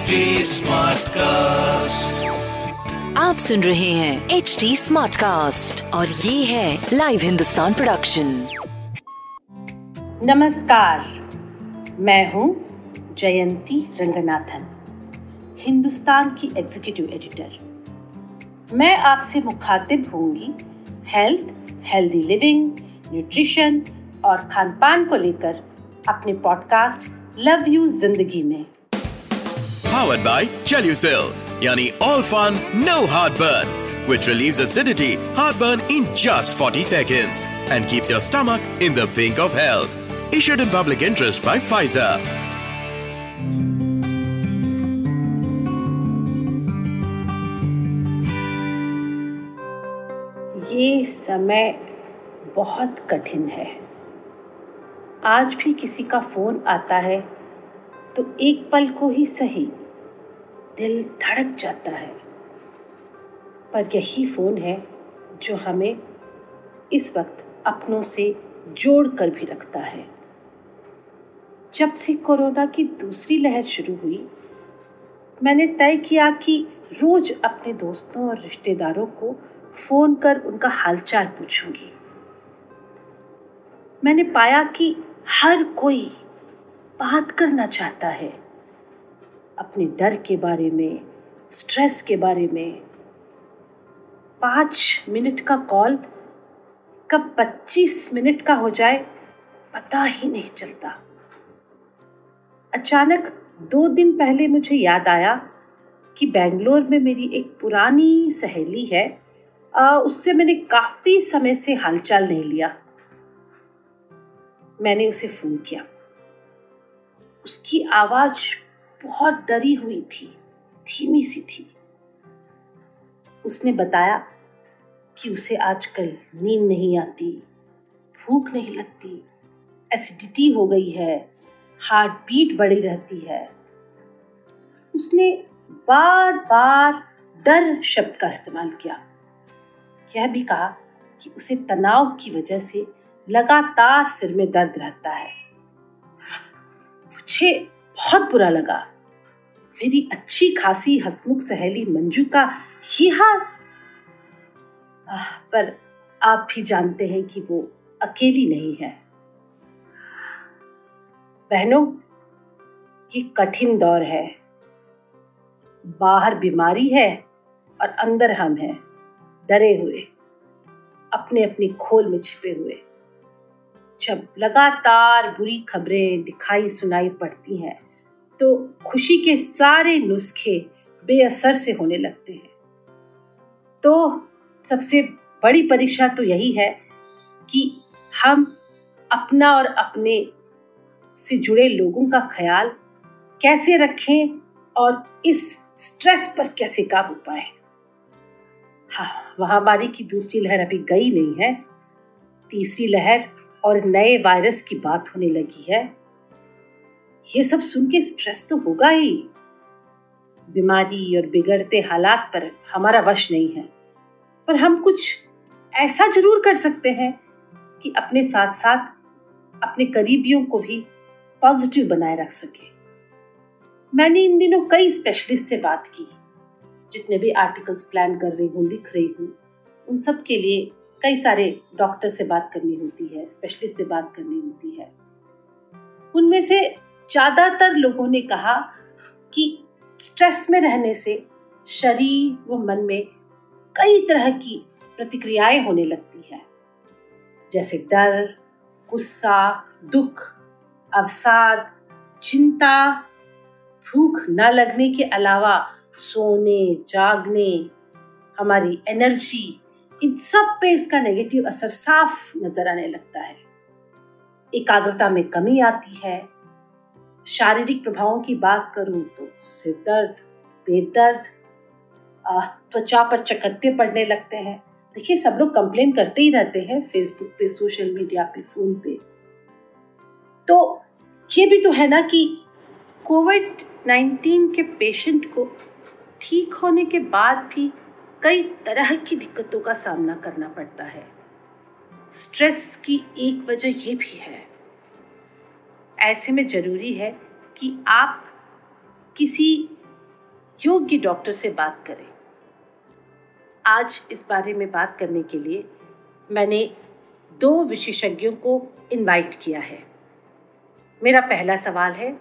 HD Smartcast. आप सुन रहे हैं एच डी स्मार्ट कास्ट और ये है लाइव हिंदुस्तान प्रोडक्शन नमस्कार। मैं हूँ जयंती रंगनाथन हिंदुस्तान की एग्जीक्यूटिव एडिटर मैं आपसे मुखातिब होंगी हेल्थ हेल्दी लिविंग न्यूट्रिशन और खान पान को लेकर अपने पॉडकास्ट लव यू ज़िंदगी में। powered by Chelucil. Yani all fun, no heartburn. Which relieves acidity, heartburn in just 40 seconds and keeps your stomach in the pink of health. Issued in public interest by Pfizer. ये समय बहुत कठिन है आज भी किसी का फोन आता है तो एक पल को ही सही दिल धड़क जाता है। पर यही फ़ोन है जो हमें इस वक्त अपनों से जोड़ कर भी रखता है। जब से कोरोना की दूसरी लहर शुरू हुई, मैंने तय किया कि रोज अपने दोस्तों और रिश्तेदारों को फ़ोन कर उनका हालचाल पूछूँगी। मैंने पाया कि हर कोई बात करना चाहता है। अपने डर के बारे में स्ट्रेस के बारे में पाँच मिनट का कॉल कब पच्चीस मिनट का हो जाए पता ही नहीं चलता। अचानक दो दिन पहले मुझे याद आया कि बेंगलोर में मेरी एक पुरानी सहेली है आ, उससे मैंने काफ़ी समय से हालचाल नहीं लिया। मैंने उसे फ़ोन किया। उसकी आवाज़ बहुत डरी हुई थी, धीमी सी थी। उसने बताया कि उसे आजकल नींद नहीं आती, भूख नहीं लगती, एसिडिटी हो गई है हार्ट बीट बढ़ी रहती है। उसने बार बार डर शब्द का इस्तेमाल किया। यह भी कहा कि उसे तनाव की वजह से लगातार सिर में दर्द रहता है। मुझे बहुत बुरा लगा। मेरी अच्छी खासी हसमुख सहेली मंजू का ये हाल। पर आप भी जानते हैं कि वो अकेली नहीं है। बहनों, ये कठिन दौर है। बाहर बीमारी है और अंदर हम हैं, डरे हुए अपने अपनी खोल में छिपे हुए। जब लगातार बुरी खबरें दिखाई सुनाई पड़ती हैं तो खुशी के सारे नुस्खे बेअसर से होने लगते हैं। तो सबसे बड़ी परीक्षा तो यही है कि हम अपना और अपने से जुड़े लोगों का ख्याल कैसे रखें और इस स्ट्रेस पर कैसे काबू पाए। हाँ महामारी की दूसरी लहर अभी गई नहीं है। तीसरी लहर और नए वायरस की बात होने लगी है। ये सब सुन के स्ट्रेस तो होगा ही। बीमारी और बिगड़ते हालात पर हमारा वश नहीं है। पर हम कुछ ऐसा ज़रूर कर सकते हैं कि अपने साथ साथ अपने करीबियों को भी पॉजिटिव बनाए रख सके। मैंने इन दिनों कई स्पेशलिस्ट से बात की, जितने भी आर्टिकल्स प्लान कर रही हूँ, लिख रही हूँ, उन सब के लिए कई सारे डॉक्टर से बात करनी होती है स्पेशलिस्ट से बात करनी होती है। उनमें से ज़्यादातर लोगों ने कहा कि स्ट्रेस में रहने से शरीर व मन में कई तरह की प्रतिक्रियाएँ होने लगती है। जैसे डर, गुस्सा, दुख, अवसाद, चिंता, भूख न लगने के अलावा सोने, जागने, हमारी एनर्जी इन सब पे इसका नेगेटिव असर साफ़ नज़र आने लगता है। एकाग्रता में कमी आती है। शारीरिक प्रभावों की बात करूँ तो सिर दर्द, पेट दर्द त्वचा पर चकत्ते पड़ने लगते हैं। देखिए, सब लोग कंप्लेन करते ही रहते हैं फेसबुक पे सोशल मीडिया पे फ़ोन पे। तो ये भी तो है ना कि कोविड 19 के पेशेंट को ठीक होने के बाद भी कई तरह की दिक्कतों का सामना करना पड़ता है। स्ट्रेस की एक वजह ये भी है। ऐसे में ज़रूरी है कि आप किसी योग्य डॉक्टर से बात करें। आज इस बारे में बात करने के लिए मैंने दो विशेषज्ञों को इनवाइट किया है। मेरा पहला सवाल है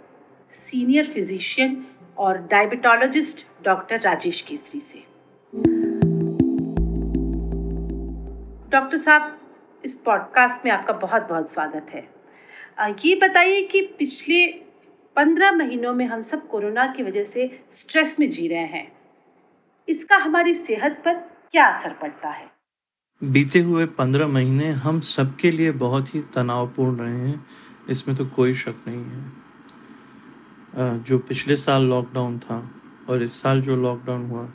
सीनियर फिजिशियन और डायबिटोलॉजिस्ट डॉक्टर राजेश केसरी से। डॉक्टर साहब, इस पॉडकास्ट में आपका बहुत बहुत स्वागत है। ये बताइए कि पिछले पंद्रह महीनों में हम सब कोरोना की वजह से स्ट्रेस में जी रहे हैं। इसका हमारी सेहत पर क्या असर पड़ता है? बीते हुए पंद्रह महीने हम सबके लिए बहुत ही तनावपूर्ण रहे हैं। इसमें तो कोई शक नहीं है। जो पिछले साल लॉकडाउन था और इस साल जो लॉकडाउन हुआ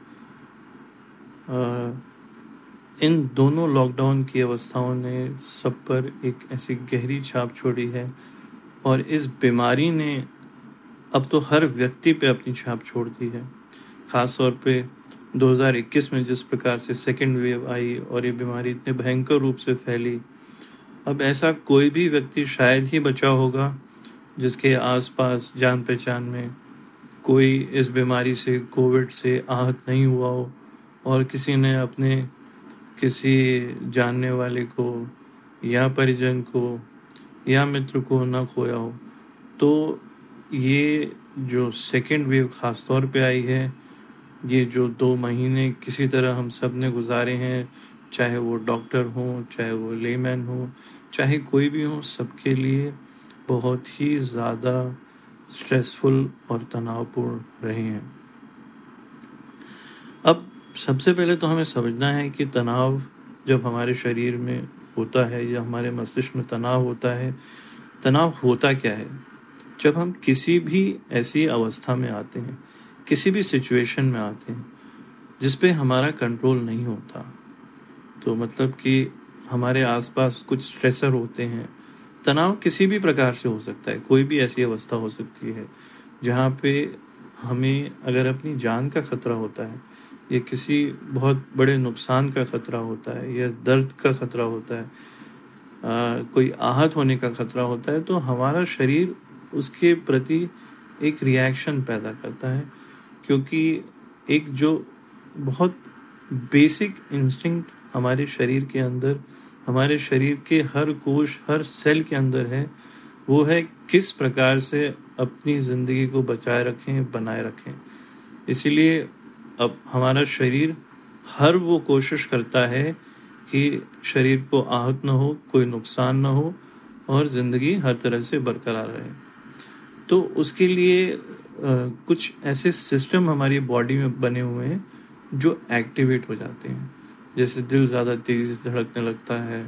इन दोनों लॉकडाउन की अवस्थाओं ने सब पर एक ऐसी गहरी छाप छोड़ी है और इस बीमारी ने अब तो हर व्यक्ति पे अपनी छाप छोड़ दी है। ख़ास तौर पे 2021 में जिस प्रकार से सेकेंड वेव आई और ये बीमारी इतने भयंकर रूप से फैली, अब ऐसा कोई भी व्यक्ति शायद ही बचा होगा जिसके आसपास जान पहचान में कोई इस बीमारी से, कोविड से आहत नहीं हुआ हो और किसी ने अपने किसी जानने वाले को या परिजन को या मित्र को ना खोया हो तो ये जो सेकेंड वेव ख़ास तौर पे आई है, ये जो दो महीने किसी तरह हम सबने गुजारे हैं, चाहे वो डॉक्टर हो, चाहे वो लेमैन हो, चाहे कोई भी हो, सबके लिए बहुत ही ज़्यादा स्ट्रेसफुल और तनावपूर्ण रहे हैं। अब सबसे पहले तो हमें समझना है कि तनाव जब हमारे शरीर में होता है या हमारे मस्तिष्क में तनाव होता है, तनाव होता क्या है? जब हम किसी भी ऐसी अवस्था में आते हैं, किसी भी सिचुएशन में आते हैं, जिस पे हमारा कंट्रोल नहीं होता तो मतलब कि हमारे आसपास कुछ स्ट्रेसर होते हैं। तनाव किसी भी प्रकार से हो सकता है, कोई भी ऐसी अवस्था हो सकती है, जहाँ पे हमें अगर अपनी जान का खतरा होता है ये किसी बहुत बड़े नुकसान का खतरा होता है या दर्द का खतरा होता है आ, कोई आहत होने का खतरा होता है तो हमारा शरीर उसके प्रति एक रिएक्शन पैदा करता है क्योंकि एक जो बहुत बेसिक इंस्टिंक्ट हमारे शरीर के अंदर हमारे शरीर के हर कोश हर सेल के अंदर है वो है किस प्रकार से अपनी ज़िंदगी को बचाए रखें बनाए रखें। इसीलिए अब हमारा शरीर, हर वो कोशिश करता है कि शरीर को आहत ना हो, कोई नुकसान ना हो और ज़िंदगी हर तरह से बरकरार रहे। तो उसके लिए कुछ ऐसे सिस्टम हमारी बॉडी में बने हुए हैं जो एक्टिवेट हो जाते हैं। जैसे दिल ज़्यादा तेज़ी से धड़कने लगता है,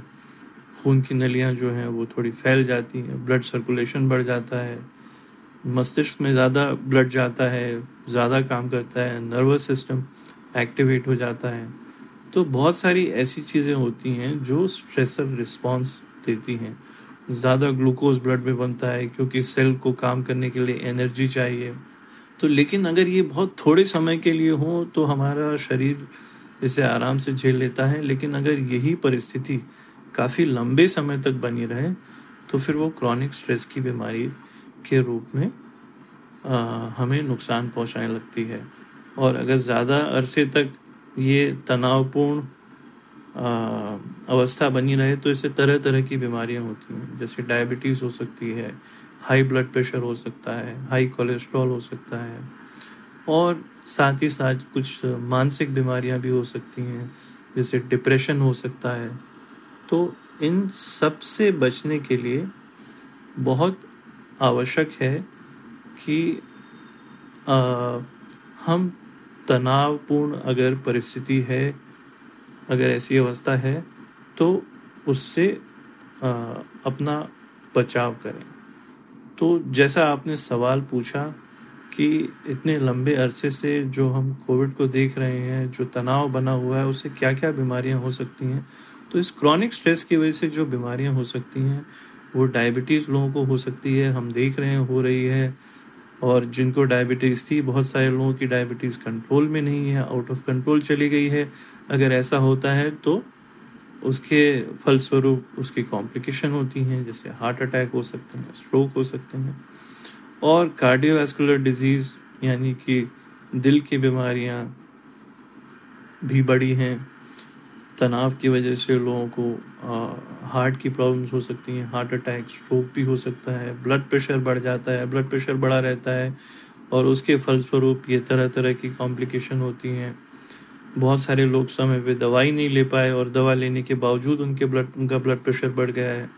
खून की नलियाँ जो हैं वो थोड़ी फैल जाती हैं, ब्लड सर्कुलेशन बढ़ जाता है मस्तिष्क में ज़्यादा ब्लड जाता है, ज़्यादा काम करता है नर्वस सिस्टम एक्टिवेट हो जाता है। तो बहुत सारी ऐसी चीज़ें होती हैं जो स्ट्रेसर रिस्पॉन्स देती हैं। ज़्यादा ग्लूकोज ब्लड में बनता है, क्योंकि सेल को काम करने के लिए एनर्जी चाहिए। तो लेकिन अगर ये बहुत थोड़े समय के लिए हो तो हमारा शरीर इसे आराम से झेल लेता है। लेकिन अगर यही परिस्थिति काफ़ी लंबे समय तक बनी रहे तो फिर वो क्रॉनिक स्ट्रेस की बीमारी के रूप में आ, हमें नुकसान पहुँचाने लगती है। और अगर ज़्यादा अरसे तक ये तनावपूर्ण अवस्था बनी रहे तो इससे तरह तरह की बीमारियाँ होती हैं। जैसे डायबिटीज़ हो सकती है हाई ब्लड प्रेशर हो सकता है हाई कोलेस्ट्रॉल हो सकता है। और साथ ही साथ कुछ मानसिक बीमारियाँ भी हो सकती हैं जैसे डिप्रेशन हो सकता है। तो इन सबसे बचने के लिए बहुत आवश्यक है कि आ, हम तनावपूर्ण अगर परिस्थिति है अगर ऐसी अवस्था है तो उससे आ, अपना बचाव करें। तो जैसा आपने सवाल पूछा कि इतने लंबे अरसे से जो हम कोविड को देख रहे हैं जो तनाव बना हुआ है उससे क्या क्या बीमारियाँ हो सकती हैं तो इस क्रॉनिक स्ट्रेस की वजह से जो बीमारियाँ हो सकती हैं वो डायबिटीज़ लोगों को हो सकती है, हम देख रहे हैं, हो रही है। और जिनको डायबिटीज़ थी, बहुत सारे लोगों की डायबिटीज़ कंट्रोल में नहीं है आउट ऑफ़ कंट्रोल चली गई है। अगर ऐसा होता है तो उसके फलस्वरूप उसकी कॉम्प्लिकेशन होती हैं, जैसे हार्ट अटैक हो सकते हैं स्ट्रोक हो सकते हैं। और कार्डियोवैस्कुलर डिज़ीज़ यानी कि दिल की बीमारियाँ भी बड़ी हैं, तनाव की वजह से लोगों को हार्ट की प्रॉब्लम्स हो सकती हैं, हार्ट अटैक स्ट्रोक भी हो सकता है, ब्लड प्रेशर बढ़ जाता है, ब्लड प्रेशर बढ़ा रहता है और उसके फलस्वरूप ये तरह तरह की कॉम्प्लिकेशन होती हैं। बहुत सारे लोग समय पे दवाई नहीं ले पाए और दवा लेने के बावजूद उनके ब्लड, उनका ब्लड प्रेशर बढ़ गया है।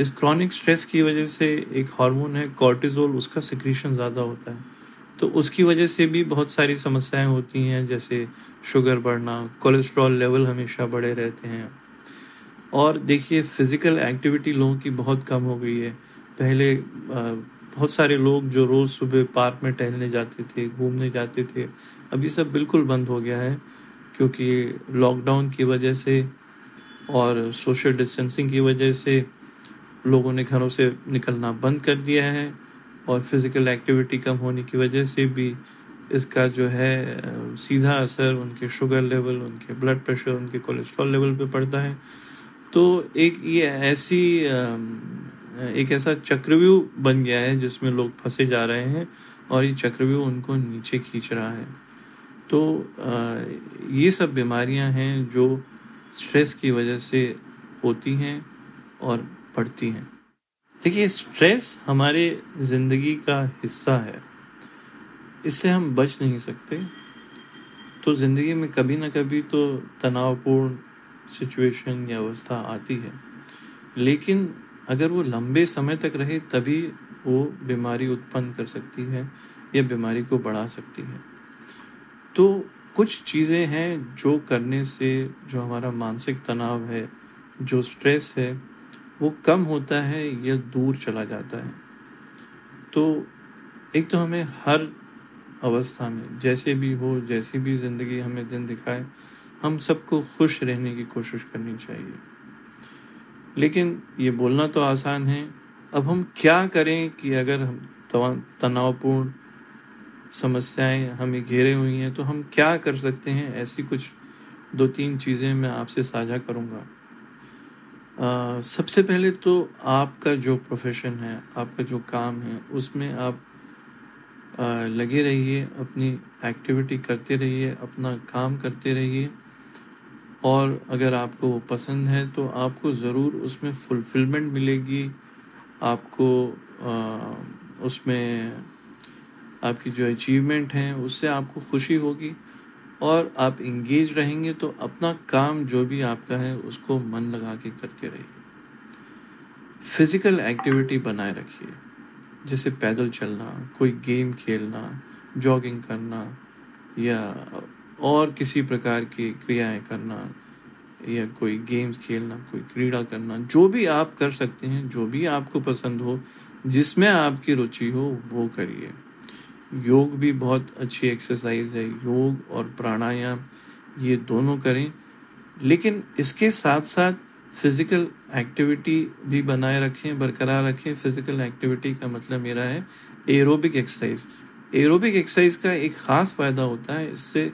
इस क्रॉनिक स्ट्रेस की वजह से एक हार्मोन है कॉर्टिजोल उसका सिक्रीशन ज़्यादा होता है। तो उसकी वजह से भी बहुत सारी समस्याएँ होती हैं, जैसे शुगर बढ़ना, कोलेस्ट्रॉल लेवल हमेशा बढ़े रहते हैं। और देखिए फ़िज़िकल एक्टिविटी लोगों की बहुत कम हो गई है। पहले बहुत सारे लोग जो रोज़ सुबह पार्क में टहलने जाते थे, घूमने जाते थे अभी सब बिल्कुल बंद हो गया है, क्योंकि लॉकडाउन की वजह से और सोशल डिस्टेंसिंग की वजह से लोगों ने घरों से निकलना बंद कर दिया है और फ़िज़िकल एक्टिविटी कम होने की वजह से भी इसका जो है सीधा असर उनके शुगर लेवल उनके ब्लड प्रेशर उनके कोलेस्ट्रॉल लेवल पे पड़ता है। तो एक ये ऐसी एक ऐसा चक्रव्यूह बन गया है जिसमें लोग फंसे जा रहे हैं और ये चक्रव्यूह उनको नीचे खींच रहा है। तो ये सब बीमारियाँ हैं जो स्ट्रेस की वजह से होती हैं और बढ़ती हैं। देखिए, स्ट्रेस हमारे ज़िंदगी का हिस्सा है। इससे हम बच नहीं सकते। तो ज़िंदगी में कभी ना कभी तो तनावपूर्ण सिचुएशन या अवस्था आती है। लेकिन अगर वो लंबे समय तक रहे, तभी वो बीमारी उत्पन्न कर सकती है या बीमारी को बढ़ा सकती है। तो कुछ चीज़ें हैं जो करने से जो हमारा मानसिक तनाव है, जो स्ट्रेस है, वो कम होता है या दूर चला जाता है। तो एक तो हमें हर अवस्था में, जैसे भी हो, जैसी भी ज़िंदगी हमें दिन दिखाए हम सबको खुश रहने की कोशिश करनी चाहिए। लेकिन ये बोलना तो आसान है। अब हम क्या करें कि अगर हम तनावपूर्ण समस्याएँ हमें घेरे हुई हैं तो हम क्या कर सकते हैं? ऐसी कुछ दो तीन चीज़ें मैं आपसे साझा करूँगा। सबसे पहले तो आपका जो प्रोफेशन है आपका जो काम है उसमें आप आ, लगे रहिए अपनी एक्टिविटी करते रहिए अपना काम करते रहिए। और अगर आपको वो पसंद है तो आपको ज़रूर उसमें फुलफिलमेंट मिलेगी। आपको आ, उसमें आपकी जो अचीवमेंट है उससे आपको खुशी होगी। और आप इंगेज रहेंगे तो अपना काम जो भी आपका है उसको मन लगा के करते रहिए। फ़िज़िकल एक्टिविटी बनाए रखिए। जैसे पैदल चलना कोई गेम खेलना जॉगिंग करना या और किसी प्रकार की क्रियाएँ करना या कोई गेम्स खेलना, कोई क्रीड़ा करना, जो भी आप कर सकते हैं, जो भी आपको पसंद हो, जिसमें आपकी रुचि हो, वो करिए। योग भी बहुत अच्छी एक्सरसाइज है। योग और प्राणायाम, ये दोनों करें। लेकिन इसके साथ साथ फ़िज़िकल एक्टिविटी भी बनाए रखें, बरकरार रखें। फ़िज़िकल एक्टिविटी का मतलब मेरा है एरोबिक एक्सरसाइज एरोबिक एक्सरसाइज का एक ख़ास फ़ायदा होता है, इससे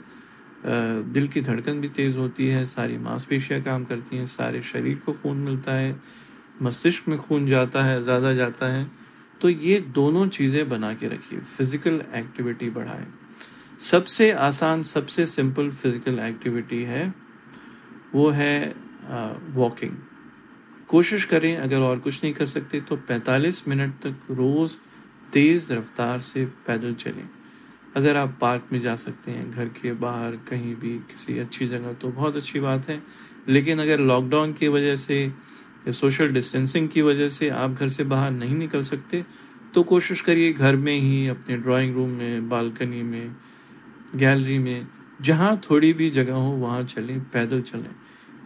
दिल की धड़कन भी तेज़ होती है, सारी मांसपेशियाँ काम करती हैं, सारे शरीर को खून मिलता है, मस्तिष्क में खून जाता है, ज़्यादा जाता है। तो ये दोनों चीज़ें बना के रखिए फ़िज़िकल एक्टिविटी बढ़ाए। सबसे आसान, सबसे सिंपल फ़िज़िकल एक्टिविटी है, वो है वॉकिंग कोशिश करें, अगर और कुछ नहीं कर सकते तो 45 मिनट तक रोज़ तेज़ रफ्तार से पैदल चलें। अगर आप पार्क में जा सकते हैं, घर के बाहर, कहीं भी, किसी अच्छी जगह तो बहुत अच्छी बात है। लेकिन अगर लॉकडाउन की वजह से, या सोशल डिस्टेंसिंग की वजह से आप घर से बाहर नहीं निकल सकते तो कोशिश करिए घर में ही, अपने ड्राइंग रूम में बालकनी में गैलरी में, जहाँ थोड़ी भी जगह हो, वहाँ चलें, पैदल चलें।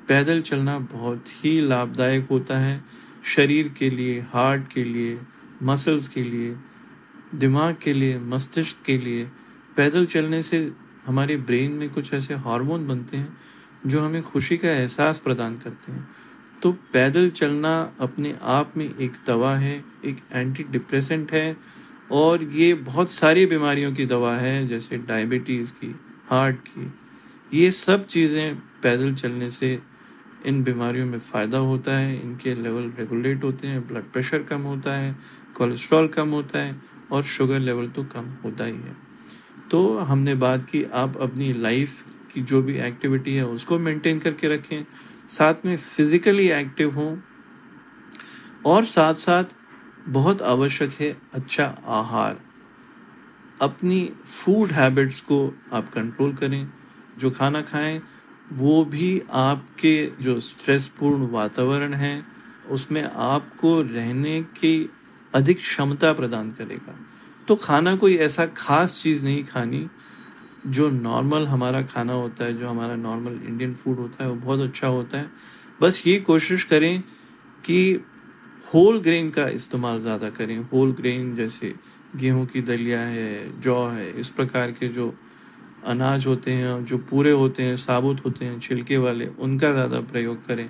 पैदल चलना बहुत ही लाभदायक होता है, शरीर के लिए हार्ट के लिए मसल्स के लिए। दिमाग के लिए, मस्तिष्क के लिए, पैदल चलने से हमारे ब्रेन में कुछ ऐसे हार्मोन बनते हैं जो हमें खुशी का एहसास प्रदान करते हैं। तो पैदल चलना अपने आप में एक दवा है, एक एंटी डिप्रेसेंट है, और ये बहुत सारी बीमारियों की दवा है, जैसे डायबिटीज़ की हार्ट की। ये सब चीज़ें पैदल चलने से इन बीमारियों में फ़ायदा होता है, इनके लेवल रेगुलेट होते हैं ब्लड प्रेशर कम होता है कोलेस्ट्रॉल कम होता है और शुगर लेवल तो कम होता ही है। तो हमने बात की, आप अपनी लाइफ की जो भी एक्टिविटी है, उसको मेंटेन करके रखें। साथ में फिजिकली एक्टिव हों। और साथ साथ बहुत आवश्यक है अच्छा आहार। अपनी फ़ूड हैबिट्स को आप कंट्रोल करें। जो खाना खाएँ, वो भी आपके जो स्ट्रेसपूर्ण वातावरण है, उसमें आपको रहने की अधिक क्षमता प्रदान करेगा। तो खाना कोई ऐसा खास चीज़ नहीं खानी, जो नॉर्मल हमारा खाना होता है, जो हमारा नॉर्मल इंडियन फ़ूड होता है, वो बहुत अच्छा होता है। बस ये कोशिश करें कि होल ग्रेन का इस्तेमाल ज़्यादा करें। होल ग्रेन जैसे गेहूँ की दलिया है, जौ है, इस प्रकार के जो अनाज होते हैं, जो पूरे होते हैं, साबुत होते हैं, छिलके वाले, उनका ज़्यादा प्रयोग करें।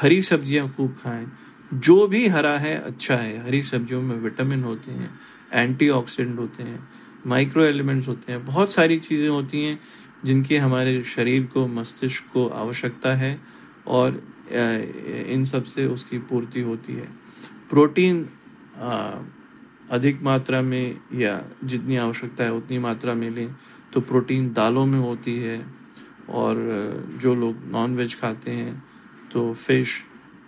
हरी सब्ज़ियाँ खूब खाएँ। जो भी हरा है अच्छा है। हरी सब्जियों में विटामिन होते हैं, एंटीऑक्सीडेंट होते हैं, माइक्रो एलिमेंट्स होते हैं, बहुत सारी चीज़ें होती हैं जिनकी हमारे शरीर को, मस्तिष्क को आवश्यकता है और इन सबसे उसकी पूर्ति होती है। प्रोटीन अधिक मात्रा में या जितनी आवश्यकता है उतनी मात्रा में लें तो प्रोटीन दालों में होती है और जो लोग नॉन वेज खाते हैं तो फ़िश,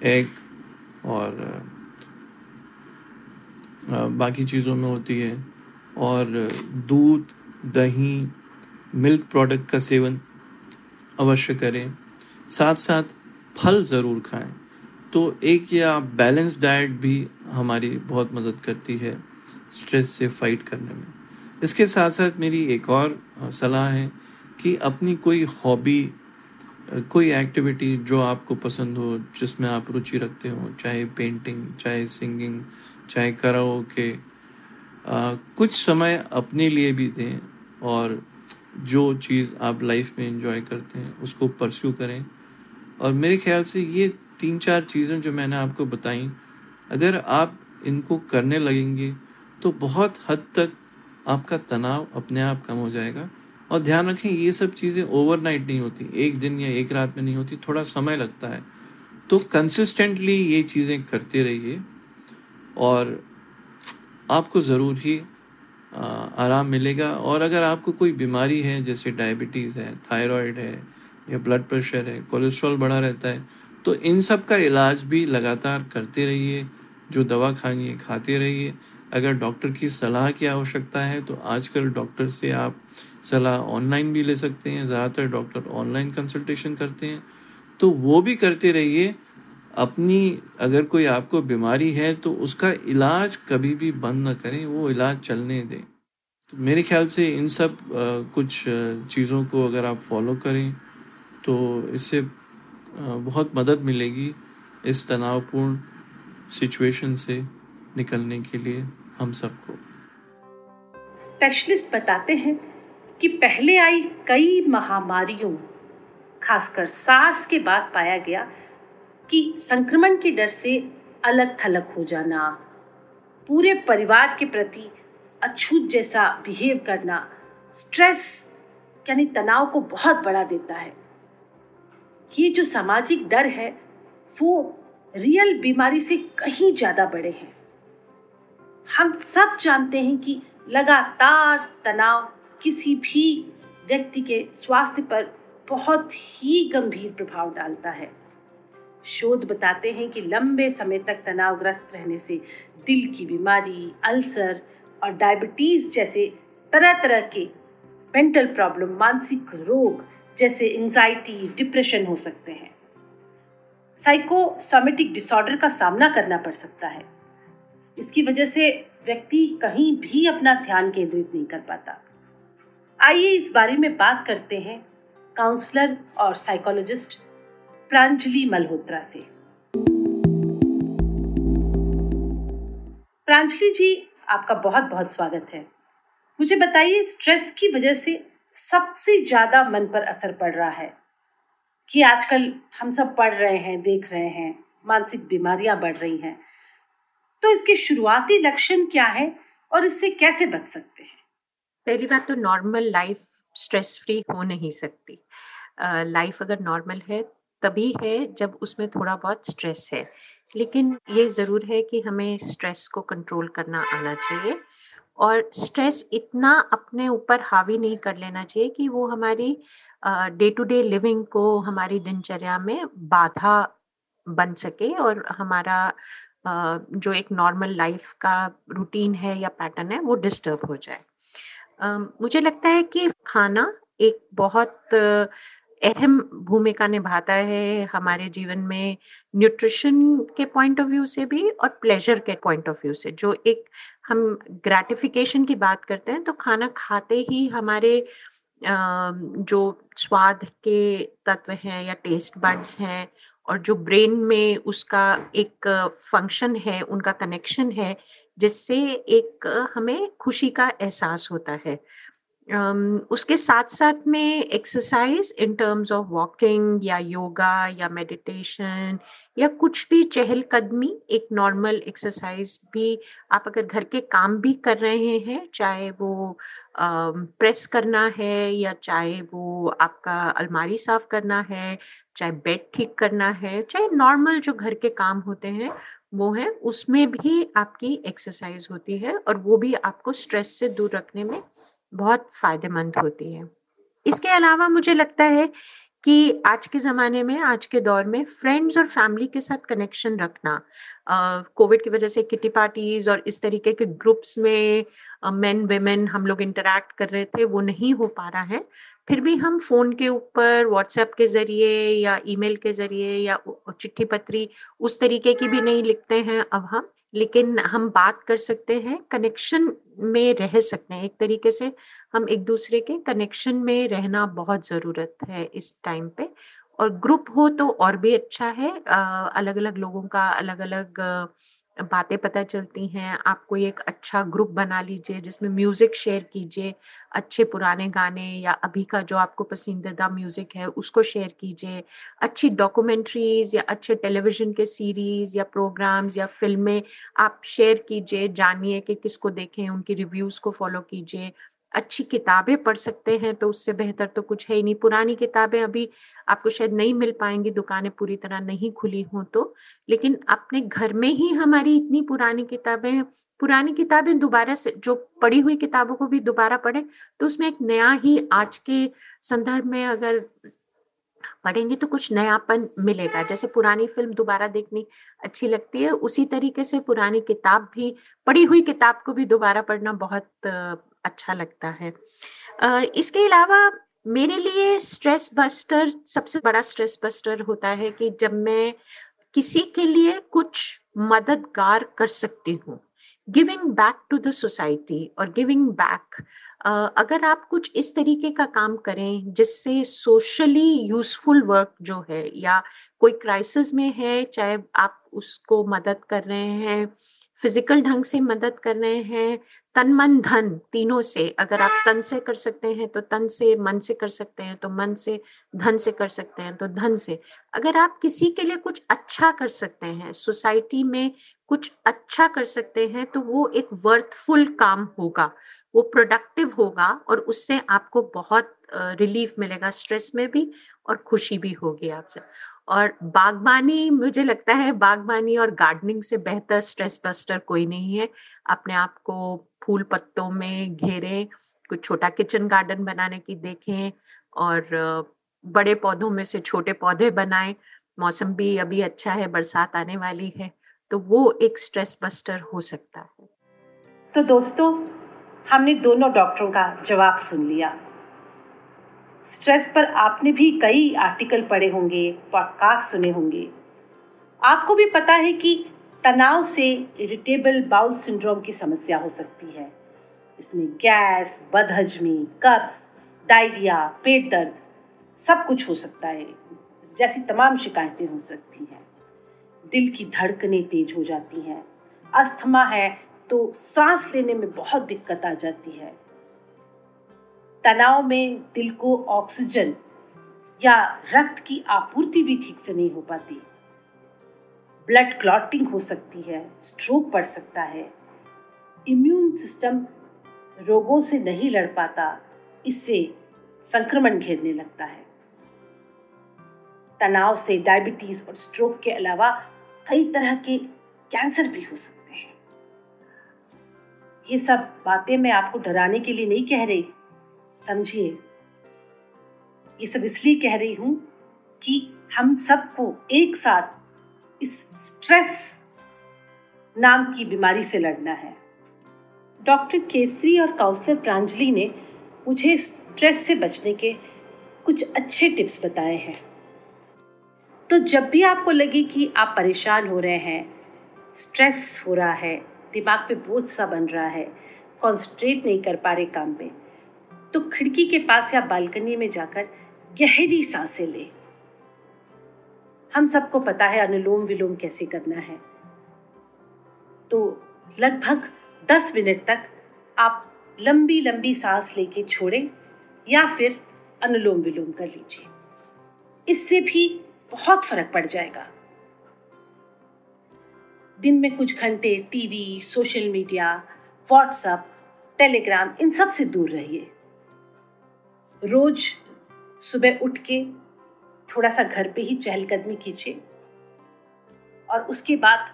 एग और बाकी चीज़ों में होती है। और दूध, दही मिल्क प्रोडक्ट का सेवन अवश्य करें। साथ साथ फल ज़रूर खाएँ। तो एक या बैलेंस डाइट भी हमारी बहुत मदद करती है स्ट्रेस से फाइट करने में। इसके साथ साथ मेरी एक और सलाह है कि अपनी कोई हॉबी कोई एक्टिविटी जो आपको पसंद हो, जिसमें आप रुचि रखते हो, चाहे पेंटिंग चाहे सिंगिंग चाहे कराओ के कुछ समय अपने लिए भी दें और जो चीज़ आप लाइफ में इंजॉय करते हैं, उसको परस्यू करें। और मेरे ख्याल से ये तीन चार चीज़ें जो मैंने आपको बताई, अगर आप इनको करने लगेंगे तो बहुत हद तक आपका तनाव अपने आप कम हो जाएगा। और ध्यान रखें, ये सब चीज़ें ओवरनाइट नहीं होती। एक दिन या एक रात में नहीं होती, थोड़ा समय लगता है। तो कंसिस्टेंटली ये चीज़ें करते रहिए और आपको ज़रूर ही आराम मिलेगा। और अगर आपको कोई बीमारी है, जैसे डायबिटीज़ है थायराइड है, या ब्लड प्रेशर है कोलेस्ट्रॉल बढ़ा रहता है तो इन सब का इलाज भी लगातार करते रहिए, जो दवा खानी है खाते रहिए। अगर डॉक्टर की सलाह की आवश्यकता है तो आजकल डॉक्टर से आप सलाह ऑनलाइन भी ले सकते हैं ज़्यादातर डॉक्टर ऑनलाइन कंसल्टेशन करते हैं। तो वो भी करते रहिए। अपनी अगर कोई आपको बीमारी है तो उसका इलाज कभी भी बंद ना करें वो इलाज चलने दें। तो मेरे ख्याल से इन सब आ, कुछ चीज़ों को अगर आप फॉलो करें तो इससे बहुत मदद मिलेगी इस तनावपूर्ण सिचुएशन से निकलने के लिए हम सबको। स्पेशलिस्ट बताते हैं कि पहले आई कई महामारियों, खासकर सार्स के बाद पाया गया कि संक्रमण के डर से अलग थलग हो जाना, पूरे परिवार के प्रति अछूत जैसा बिहेव करना, स्ट्रेस यानी तनाव को बहुत बढ़ा देता है। ये जो सामाजिक डर है, वो रियल बीमारी से कहीं ज़्यादा बड़े हैं। हम सब जानते हैं कि लगातार तनाव किसी भी व्यक्ति के स्वास्थ्य पर बहुत ही गंभीर प्रभाव डालता है। शोध बताते हैं कि लंबे समय तक तनावग्रस्त रहने से दिल की बीमारी, अल्सर और डायबिटीज़ जैसे तरह तरह के मेंटल प्रॉब्लम, मानसिक रोग जैसे एंजाइटी, डिप्रेशन हो सकते हैं। साइकोसोमेटिक डिसऑर्डर का सामना करना पड़ सकता है। इसकी वजह से व्यक्ति कहीं भी अपना ध्यान केंद्रित नहीं कर पाता। आइए इस बारे में बात करते हैं काउंसलर और साइकोलॉजिस्ट प्रांजलि मल्होत्रा से। प्रांजलि जी, आपका बहुत बहुत स्वागत है। मुझे बताइए, स्ट्रेस की वजह से सबसे ज़्यादा मन पर असर पड़ रहा है कि आजकल हम सब पढ़ रहे हैं, देख रहे हैं, मानसिक बीमारियाँ बढ़ रही हैं। तो इसके शुरुआती लक्षण क्या है और इससे कैसे बच सकते हैं? पहली बात तो नॉर्मल लाइफ स्ट्रेस फ्री हो नहीं सकती। लाइफ uh, अगर नॉर्मल है तभी है जब उसमें थोड़ा बहुत स्ट्रेस है। लेकिन ये ज़रूर है कि हमें स्ट्रेस को कंट्रोल करना आना चाहिए और स्ट्रेस इतना अपने ऊपर हावी नहीं कर लेना चाहिए कि वो हमारी डे टू डे लिविंग को हमारी दिनचर्या में बाधा बन सके और हमारा uh, जो एक नॉर्मल लाइफ का रूटीन है या पैटर्न है वो डिस्टर्ब हो जाए। मुझे लगता है कि खाना एक बहुत अहम भूमिका निभाता है हमारे जीवन में न्यूट्रिशन के पॉइंट ऑफ़ व्यू से भी और प्लेजर के पॉइंट ऑफ़ व्यू से। जो एक हम ग्रेटिफिकेशन की बात करते हैं तो खाना खाते ही हमारे जो स्वाद के तत्व हैं या टेस्ट बड्स हैं और जो ब्रेन में उसका एक फ़ंक्शन है, उनका कनेक्शन है, जिससे एक हमें खुशी का एहसास होता है। उसके साथ साथ में exercise in terms of walking या योगा या मेडिटेशन या कुछ भी चहलकदमी एक नॉर्मल एक्सरसाइज भी आप अगर घर के काम भी कर रहे हैं चाहे वो प्रेस uh, करना है या चाहे वो आपका अलमारी साफ़ करना है चाहे बेड ठीक करना है चाहे नॉर्मल जो घर के काम होते हैं वो है उसमें भी आपकी एक्सरसाइज होती है और वो भी आपको स्ट्रेस से दूर रखने में बहुत फ़ायदेमंद होती है। इसके अलावा मुझे लगता है कि आज के ज़माने में, आज के दौर में फ्रेंड्स और फैमिली के साथ कनेक्शन रखना कोविड की वजह से किटी पार्टीज़ और इस तरीके के ग्रुप्स में मेन वेमेन हम लोग इंटरेक्ट कर रहे थे, वो नहीं हो पा रहा है। फिर भी हम फ़ोन के ऊपर व्हाट्सएप के ज़रिए या ईमेल के ज़रिए या चिट्ठी पत्री उस तरीके की भी नहीं लिखते हैं। अब हम लेकिन हम बात कर सकते हैं कनेक्शन में रह सकते हैं। एक तरीके से हम एक दूसरे के कनेक्शन में रहना बहुत ज़रूरत है इस टाइम पे। और ग्रुप हो तो और भी अच्छा है। अलग अलग लोगों का अलग अलग बातें पता चलती हैं आप कोई एक अच्छा ग्रुप बना लीजिए जिसमें म्यूज़िक शेयर कीजिए, अच्छे पुराने गाने या अभी का जो आपको पसंदीदा म्यूज़िक है उसको शेयर कीजिए। अच्छी डॉक्यूमेंट्रीज या अच्छे टेलीविज़न के सीरीज़ या प्रोग्राम्स या फ़िल्में आप शेयर कीजिए, जानिए कि किसको देखें, उनकी रिव्यूज़ को फॉलो कीजिए। अच्छी किताबें पढ़ सकते हैं तो उससे बेहतर तो कुछ है ही नहीं। पुरानी किताबें अभी आपको शायद नहीं मिल पाएँगी, दुकानें पूरी तरह नहीं खुली हों तो। लेकिन अपने घर में ही हमारी इतनी पुरानी किताबें हैं। पुरानी किताबें दोबारा से, जो पढ़ी हुई किताबों को भी दोबारा पढ़े तो उसमें एक नया ही आज के संदर्भ में अगर पढ़ेंगे तो कुछ नयापन मिलेगा। जैसे पुरानी फ़िल्म दोबारा देखनी अच्छी लगती है, उसी तरीके से पुरानी किताब भी, पढ़ी हुई किताब को भी दोबारा पढ़ना बहुत अच्छा लगता है। इसके अलावा मेरे लिए स्ट्रेस बस्टर सबसे बड़ा स्ट्रेस बस्टर होता है कि जब मैं किसी के लिए कुछ मददगार कर सकती हूँ। Giving back to the society और गिविंग बैक अगर आप कुछ इस तरीके का काम करें जिससे सोशली यूजफुल वर्क जो है या कोई क्राइसिस में है, चाहे आप उसको मदद कर रहे हैं फ़िज़िकल ढंग से मदद कर रहे हैं, तन मन धन तीनों से। अगर आप तन से कर सकते हैं तो तन से, मन से कर सकते हैं तो मन से, धन से कर सकते हैं तो धन से। अगर आप किसी के लिए कुछ अच्छा कर सकते हैं, सोसाइटी में कुछ अच्छा कर सकते हैं तो वो एक वर्थफुल काम होगा। वो प्रोडक्टिव होगा और उससे आपको बहुत रिलीफ मिलेगा स्ट्रेस में भी और खुशी भी होगी आपसे। और बागबानी, मुझे लगता है बागबानी और गार्डनिंग से बेहतर स्ट्रेस बस्टर कोई नहीं है। अपने आप को फूल पत्तों में घेरे, कुछ छोटा किचन गार्डन बनाने की देखें और बड़े पौधों में से छोटे पौधे बनाएँ। मौसम भी अभी अच्छा है, बरसात आने वाली है तो वो एक स्ट्रेस बस्टर हो सकता है। तो दोस्तों, हमने दोनों डॉक्टरों का जवाब सुन लिया। स्ट्रेस पर आपने भी कई आर्टिकल पढ़े होंगे, पॉडकास्ट सुने होंगे। आपको भी पता है कि तनाव से इरिटेबल बाउल सिंड्रोम की समस्या हो सकती है। इसमें गैस, बदहजमी, कब्ज, डायरिया, पेट दर्द, सब कुछ हो सकता है। जैसी तमाम शिकायतें हो सकती हैं। दिल की धड़कनें तेज हो जाती हैं। अस्थमा है तो सांस लेने में बहुत दिक्कत आ जाती है। तनाव में दिल को ऑक्सीजन या रक्त की आपूर्ति भी ठीक से नहीं हो पाती। ब्लड क्लॉटिंग हो सकती है स्ट्रोक पड़ सकता है। इम्यून सिस्टम रोगों से नहीं लड़ पाता, इससे संक्रमण घेरने लगता है। तनाव से डायबिटीज़ और स्ट्रोक के अलावा कई तरह के कैंसर भी हो सकते हैं। ये सब बातें मैं आपको डराने के लिए नहीं कह रही। समझिए ये सब इसलिए कह रही हूँ कि हम सबको एक साथ इस स्ट्रेस नाम की बीमारी से लड़ना है। डॉक्टर केसरी और काउंसलर प्रांजलि ने मुझे स्ट्रेस से बचने के कुछ अच्छे टिप्स बताए हैं। तो जब भी आपको लगे कि आप परेशान हो रहे हैं स्ट्रेस हो रहा है, दिमाग पे बोझ सा बन रहा है कॉन्सेंट्रेट नहीं कर पा रहे काम पे तो खिड़की के पास या बालकनी में जाकर गहरी साँसें ले। हम सबको पता है अनुलोम विलोम कैसे करना है। तो लगभग दस मिनट तक आप लंबी लंबी सांस लेके छोड़ें या फिर अनुलोम विलोम कर लीजिए। इससे भी बहुत फ़र्क पड़ जाएगा। दिन में कुछ घंटे TV, social media, WhatsApp, Telegram इन सबसे दूर रहिए। रोज सुबह उठ के थोड़ा सा घर पे ही चहलकदमी कीजिए और उसके बाद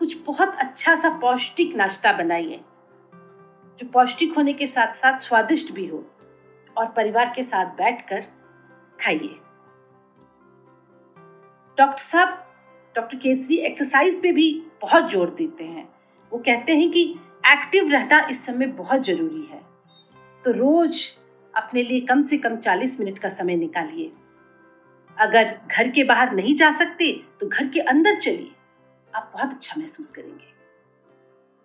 कुछ बहुत अच्छा सा पौष्टिक नाश्ता बनाइए, जो पौष्टिक होने के साथ साथ स्वादिष्ट भी हो और परिवार के साथ बैठकर खाइए। डॉक्टर साहब, डॉक्टर केसरी एक्सरसाइज पे भी बहुत ज़ोर देते हैं। वो कहते हैं कि एक्टिव रहना इस समय बहुत ज़रूरी है। तो रोज अपने लिए कम से कम 40 मिनट का समय निकालिए। अगर घर के बाहर नहीं जा सकते तो घर के अंदर चलिए। आप बहुत अच्छा महसूस करेंगे।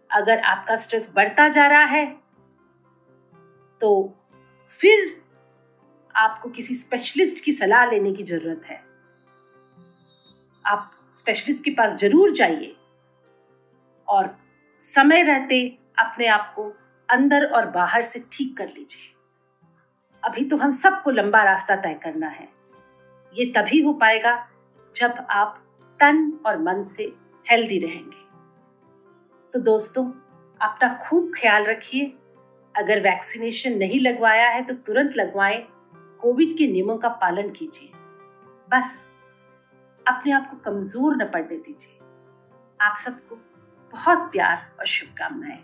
अगर आपका स्ट्रेस बढ़ता जा रहा है तो फिर आपको किसी स्पेशलिस्ट की सलाह लेने की ज़रूरत है। आप स्पेशलिस्ट के पास ज़रूर जाइए और समय रहते अपने आप को अंदर और बाहर से ठीक कर लीजिए। अभी तो हम सबको लंबा रास्ता तय करना है। ये तभी हो पाएगा जब आप तन और मन से हेल्दी रहेंगे। तो दोस्तों, अपना खूब ख्याल रखिए। अगर वैक्सीनेशन नहीं लगवाया है तो तुरंत लगवाएँ। कोविड के नियमों का पालन कीजिए। बस, अपने आप को कमज़ोर न पड़ने दीजिए। आप सबको बहुत प्यार और शुभकामनाएँ।